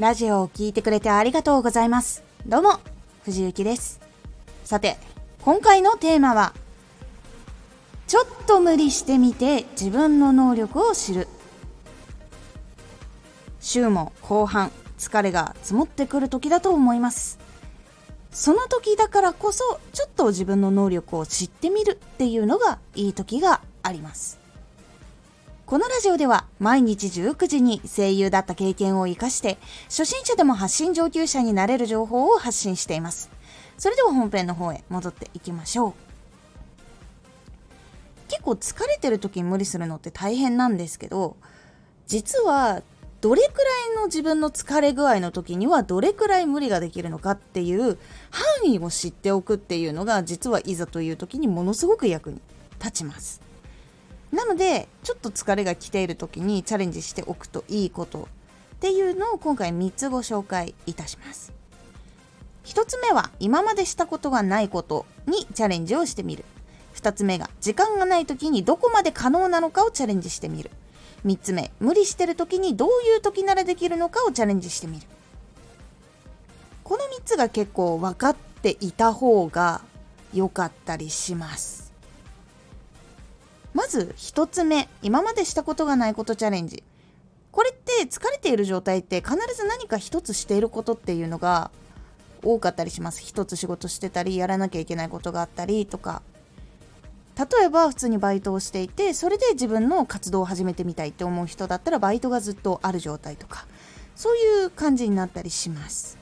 ラジオを聴いてくれてありがとうございます。どうも、藤幸です。さて、今回のテーマは、ちょっと無理してみて自分の能力を知る。週も後半、疲れが積もってくる時だと思います。その時だからこそ、ちょっと自分の能力を知ってみるっていうのがいい時があります。このラジオでは毎日19時に声優だった経験を活かして初心者でも発信上級者になれる情報を発信しています。それでは本編の方へ戻っていきましょう。結構疲れてる時に無理するのって大変なんですけど実はどれくらいの自分の疲れ具合の時にはどれくらい無理ができるのかっていう範囲を知っておくっていうのが実はいざという時にものすごく役に立ちます。なのでちょっと疲れが来ている時にチャレンジしておくといいことっていうのを今回3つご紹介いたします。1つ目は今までしたことがないことにチャレンジをしてみる。2つ目が時間がない時にどこまで可能なのかをチャレンジしてみる。3つ目無理してる時にどういう時ならできるのかをチャレンジしてみる。この3つが結構分かっていた方が良かったりします。まず1つ目今までしたことがないことチャレンジ。これって疲れている状態って必ず何か一つしていることっていうのが多かったりします。一つ仕事してたりやらなきゃいけないことがあったりとか。例えば普通にバイトをしていてそれで自分の活動を始めてみたいって思う人だったらバイトがずっとある状態とか。そういう感じになったりします。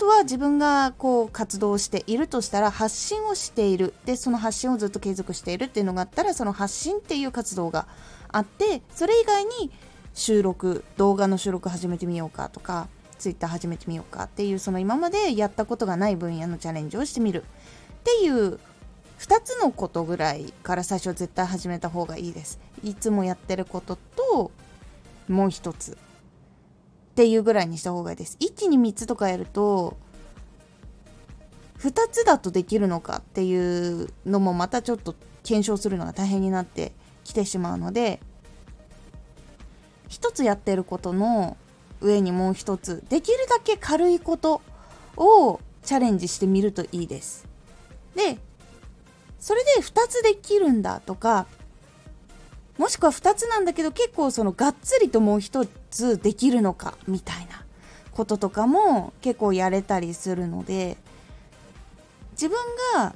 とは自分がこう活動しているとしたら発信をしている。でその発信をずっと継続しているっていうのがあったらその発信っていう活動があってそれ以外に収録動画の収録始めてみようかとか Twitter 始めてみようかっていうその今までやったことがない分野のチャレンジをしてみる。っていう2つのことぐらいから最初絶対始めた方がいいです。いつもやってることともう一つ。っていうぐらいにした方がいいです。一気に3つとかやると2つだとできるのかっていうのもまたちょっと検証するのが大変になってきてしまうので1つやってることの上にもう1つできるだけ軽いことをチャレンジしてみるといいです。でそれで2つできるんだとかもしくは2つなんだけど結構そのがっつりともう1つできるのかみたいなこととかも結構やれたりするので自分が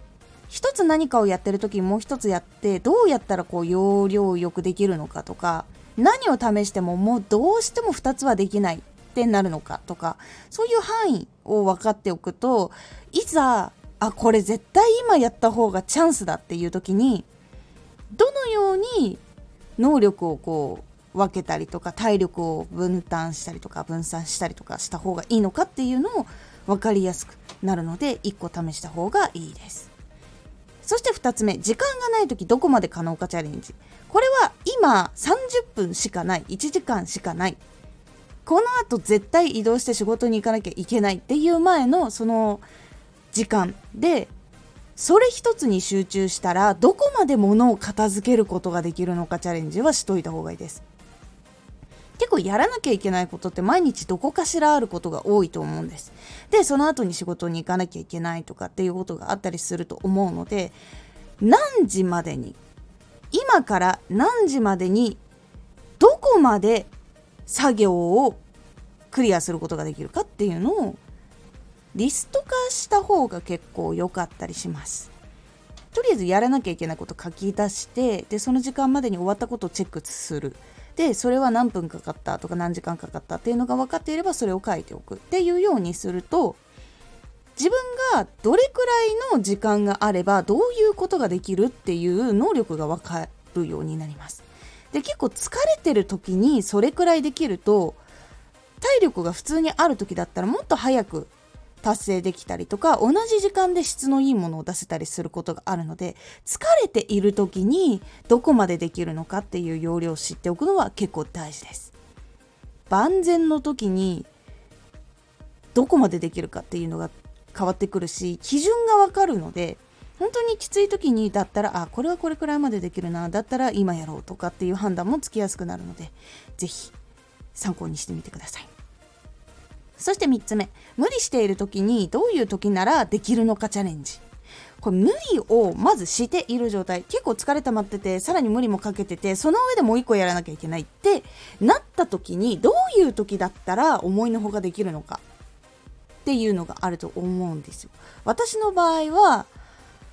1つ何かをやってる時にもう1つやってどうやったらこう要領よくできるのかとか何を試してももうどうしても2つはできないってなるのかとかそういう範囲を分かっておくといざあこれ絶対今やった方がチャンスだっていう時にどのように能力をこう分けたりとか体力を分担したりとか分散したりとかした方がいいのかっていうのを分かりやすくなるので1個試した方がいいです。そして2つ目時間がない時どこまで可能かチャレンジ。これは今30分しかない1時間しかない。このあと絶対移動して仕事に行かなきゃいけないっていう前のその時間でそれ一つに集中したらどこまで物を片付けることができるのかチャレンジはしといた方がいいです。結構やらなきゃいけないことって毎日どこかしらあることが多いと思うんですでその後に仕事に行かなきゃいけないとかっていうことがあったりすると思うので何時までに今から何時までにどこまで作業をクリアすることができるかっていうのをリスト化した方が結構良かったりします。とりあえずやらなきゃいけないこと書き出してでその時間までに終わったことをチェックするでそれは何分かかったとか何時間かかったっていうのが分かっていればそれを書いておくっていうようにすると自分がどれくらいの時間があればどういうことができるっていう能力が分かるようになります。で結構疲れてる時にそれくらいできると体力が普通にある時だったらもっと早く達成できたりとか同じ時間で質のいいものを出せたりすることがあるので疲れている時にどこまでできるのかっていう要領を知っておくのは結構大事です。万全の時にどこまでできるかっていうのが変わってくるし基準がわかるので本当にきつい時にだったらあこれはこれくらいまでできるなだったら今やろうとかっていう判断もつきやすくなるので是非参考にしてみてください。そして3つ目。無理している時にどういう時ならできるのかチャレンジ。これ無理をまずしている状態。結構疲れ溜まっててさらに無理もかけててその上でもう1個やらなきゃいけないってなった時にどういう時だったら思いのほかできるのか。っていうのがあると思うんですよ。私の場合は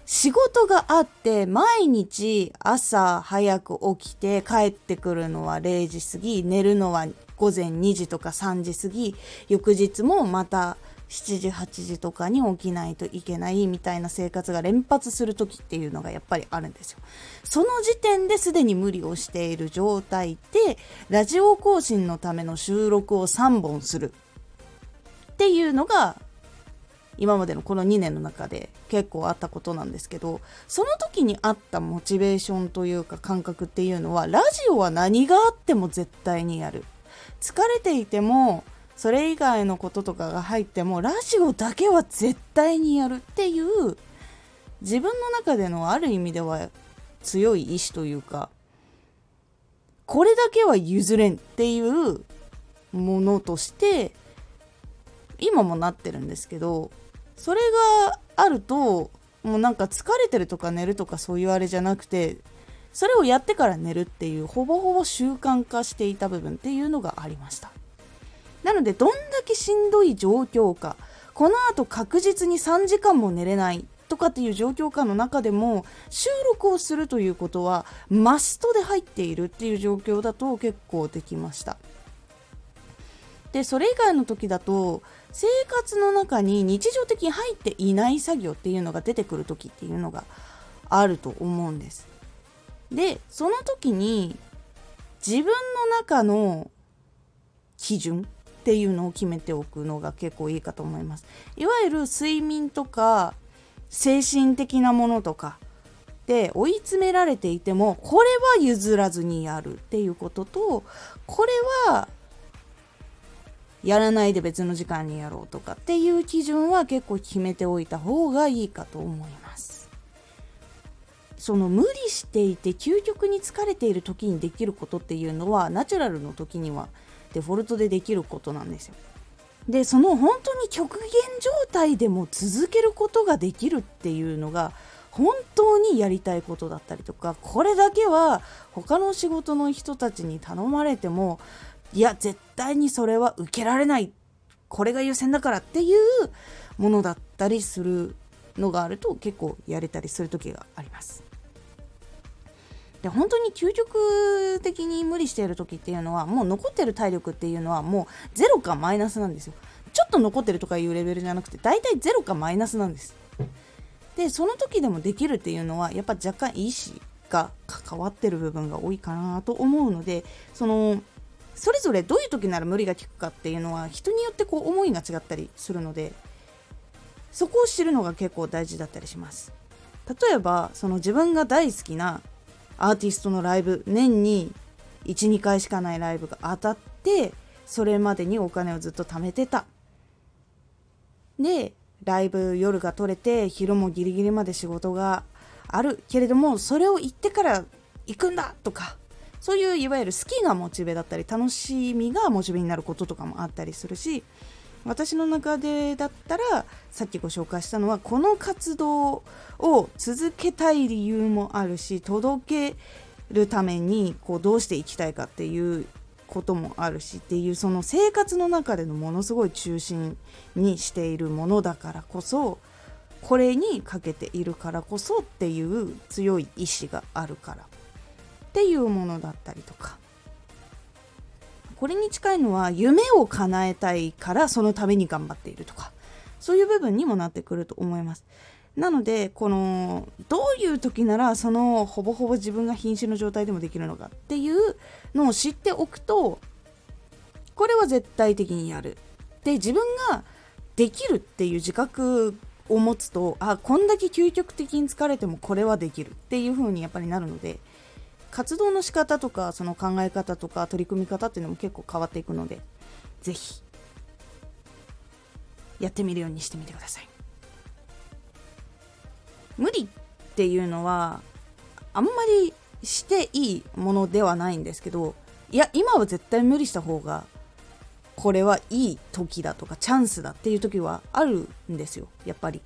仕事があって毎日朝早く起きて帰ってくるのは0時過ぎ寝るのは午前2時とか3時過ぎ翌日もまた7時8時とかに起きないといけないみたいな生活が連発する時っていうのがやっぱりあるんですよ。その時点ですでに無理をしている状態でラジオ更新のための収録を3本するっていうのが今までのこの2年の中で結構あったことなんですけどその時にあったモチベーションというか感覚っていうのはラジオは何があっても絶対にやる疲れていてもそれ以外のこととかが入ってもラジオだけは絶対にやるっていう自分の中でのある意味では強い意志というかこれだけは譲れんっていうものとして今もなってるんですけどそれがあるともうなんか疲れてるとか寝るとかそういうあれじゃなくてそれをやってから寝るっていうほぼほぼ習慣化していた部分っていうのがありました。なのでどんだけしんどい状況かこのあと確実に3時間も寝れないとかっていう状況下の中でも収録をするということはマストで入っているっていう状況だと結構できました。でそれ以外の時だと生活の中に日常的に入っていない作業っていうのが出てくる時っていうのがあると思うんです。でその時に自分の中の基準っていうのを決めておくのが結構いいかと思います。いわゆる睡眠とか精神的なものとかで追い詰められていてもこれは譲らずにやるっていうこととこれはやらないで別の時間にやろうとかっていう基準は結構決めておいた方がいいかと思います。その無理していて究極に疲れている時にできることっていうのはナチュラルの時にはデフォルトでできることなんですよ。でその本当に極限状態でも続けることができるっていうのが本当にやりたいことだったりとかこれだけは他の仕事の人たちに頼まれてもいや絶対にそれは受けられないこれが優先だからっていうものだったりするのがあると結構やれたりする時があります。で本当に究極的に無理している時っていうのはもう残ってる体力っていうのはもうゼロかマイナスなんですよ。ちょっと残ってるとかいうレベルじゃなくて大体ゼロかマイナスなんですでその時でもできるっていうのはやっぱ若干意思が関わってる部分が多いかなと思うのでそのそれぞれどういう時なら無理が効くかっていうのは人によってこう思いが違ったりするのでそこを知るのが結構大事だったりします。例えばその自分が大好きなアーティストのライブ年に12回しかないライブが当たってそれまでにお金をずっと貯めてた。でライブ夜が取れて昼もギリギリまで仕事があるけれどもそれを行ってから行くんだとかそういういわゆる好きがモチベだったり楽しみがモチベになることとかもあったりするし私の中でだったらさっきご紹介したのはこの活動を続けたい理由もあるし届けるためにこうどうしていきたいかっていうこともあるしっていうその生活の中でのものすごい中心にしているものだからこそこれにかけているからこそっていう強い意志があるからっていうものだったりとか。これに近いのは夢を叶えたいからそのために頑張っているとかそういう部分にもなってくると思います。なのでこのどういう時ならそのほぼほぼ自分が瀕死の状態でもできるのかっていうのを知っておくとこれは絶対的にやる。で自分ができるっていう自覚を持つとあこんだけ究極的に疲れてもこれはできるっていう風にやっぱりなるので活動の仕方とかその考え方とか取り組み方っていうのも結構変わっていくので是非やってみるようにしてみてください。無理っていうのはあんまりしていいものではないんですけどいや今は絶対無理した方がこれはいい時だとかチャンスだっていう時はあるんですよやっぱり。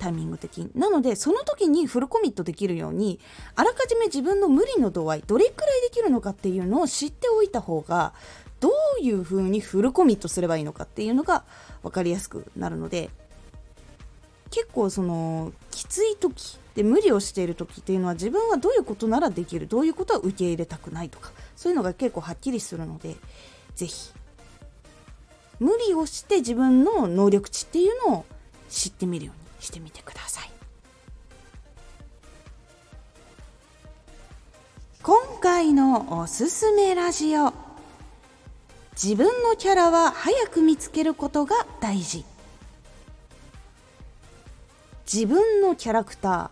タイミング的に。なのでその時にフルコミットできるようにあらかじめ自分の無理の度合いどれくらいできるのかっていうのを知っておいた方がどういう風にフルコミットすればいいのかっていうのが分かりやすくなるので結構そのきつい時で無理をしている時っていうのは自分はどういうことならできるどういうことは受け入れたくないとかそういうのが結構はっきりするので是非無理をして自分の能力値っていうのを知ってみるように。してみてください。今回のおすすめラジオ。自分のキャラは早く見つけることが大事。自分のキャラクタ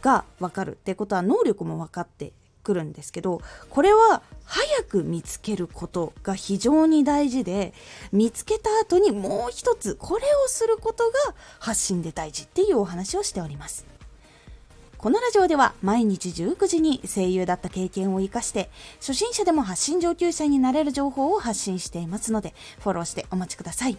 ーが分かるってことは能力も分かってくるんですけどこれは早く見つけることが非常に大事で見つけた後にもう一つこれをすることが発信で大事っていうお話をしております。このラジオでは毎日19時に声優だった経験を生かして初心者でも発信上級者になれる情報を発信していますのでフォローしてお待ちください。